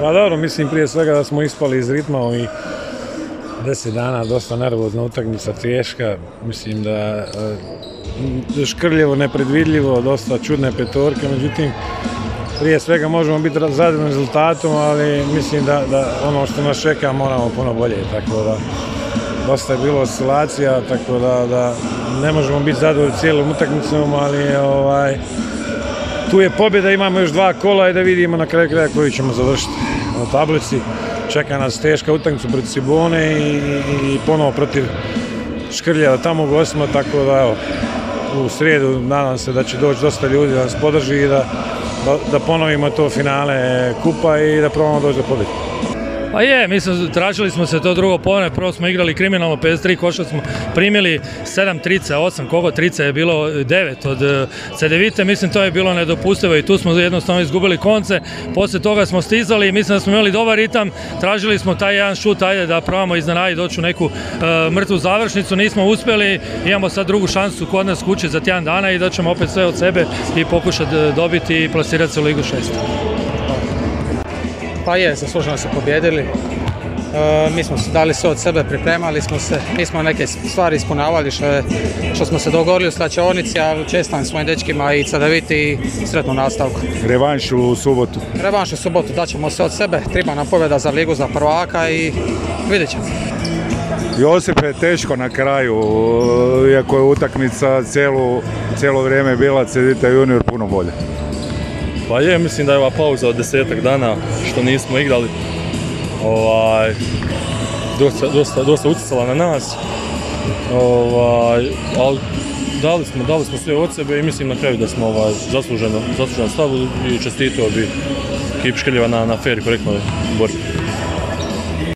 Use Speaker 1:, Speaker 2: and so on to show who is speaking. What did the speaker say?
Speaker 1: Pa dobro, mislim prije svega da smo ispali iz ritma ovih deset dana, dosta nervozna utakmica, teška. Mislim da e, škrljevo, nepredvidljivo, dosta čudne petorke, međutim prije svega možemo biti zadovoljni rezultatom, ali mislim da, da ono što nas čeka moramo puno bolje, tako da dosta je bilo oscilacija, tako da, da ne možemo biti zadovoljni cijelom utakmicom, ali ovaj, tu je pobjeda, imamo još dva kola i da vidimo na kraju kraja koji ćemo završiti u tablici. Čeka nas teška utakmica protiv Sibone i, i, ponovo protiv Škrljeva tamo u gostima, tako da evo, u srijedu nadam se da će doći dosta ljudi da nas podrži i da, da, da ponovimo to finale kupa i da probamo doći do pobjede.
Speaker 2: Pa je, mislim, tražili smo se to drugo polne, prvo smo igrali kriminalno 53 koša smo primili 7 trica, 8 kogo trica je bilo 9 od eh, Cedevite, mislim to je bilo nedopustivo i tu smo jednostavno izgubili konce, poslije toga smo stizali, mislim da smo imali dobar ritam, tražili smo taj jedan šut, ajde da probamo iznenaditi doći u neku uh, mrtvu završnicu, nismo uspjeli, imamo sad drugu šansu kod nas kući za tjedan dana i da ćemo opet sve od sebe i pokušati eh, dobiti i plasirati se u Ligu 6.
Speaker 3: Pa je, zasluženo se pobjedili. E, mi smo se dali sve od sebe, pripremali smo se, mi smo neke stvari ispunavali što, je, što smo se dogovorili u slačionici, a čestam svojim dečkima i Cadaviti i sretnu nastavku.
Speaker 4: Revanš u subotu.
Speaker 3: Revanš u subotu, daćemo sve od sebe, treba nam pobjeda za ligu, za prvaka i vidjet ćemo.
Speaker 4: Josip je teško na kraju, iako je utakmica cijelo, cijelo vrijeme bila Cedita junior puno bolje.
Speaker 5: Pa je, mislim da je ova pauza od desetak dana što nismo igrali ovaj, dosta, dosta, dosta utjecala na nas. Ovaj, ali dali smo, dali smo sve od sebe i mislim na kraju da smo ovaj, zasluženo, zasluženo stavili i čestitao bi Kip Škrljeva na, na fair i korektnoj borbi.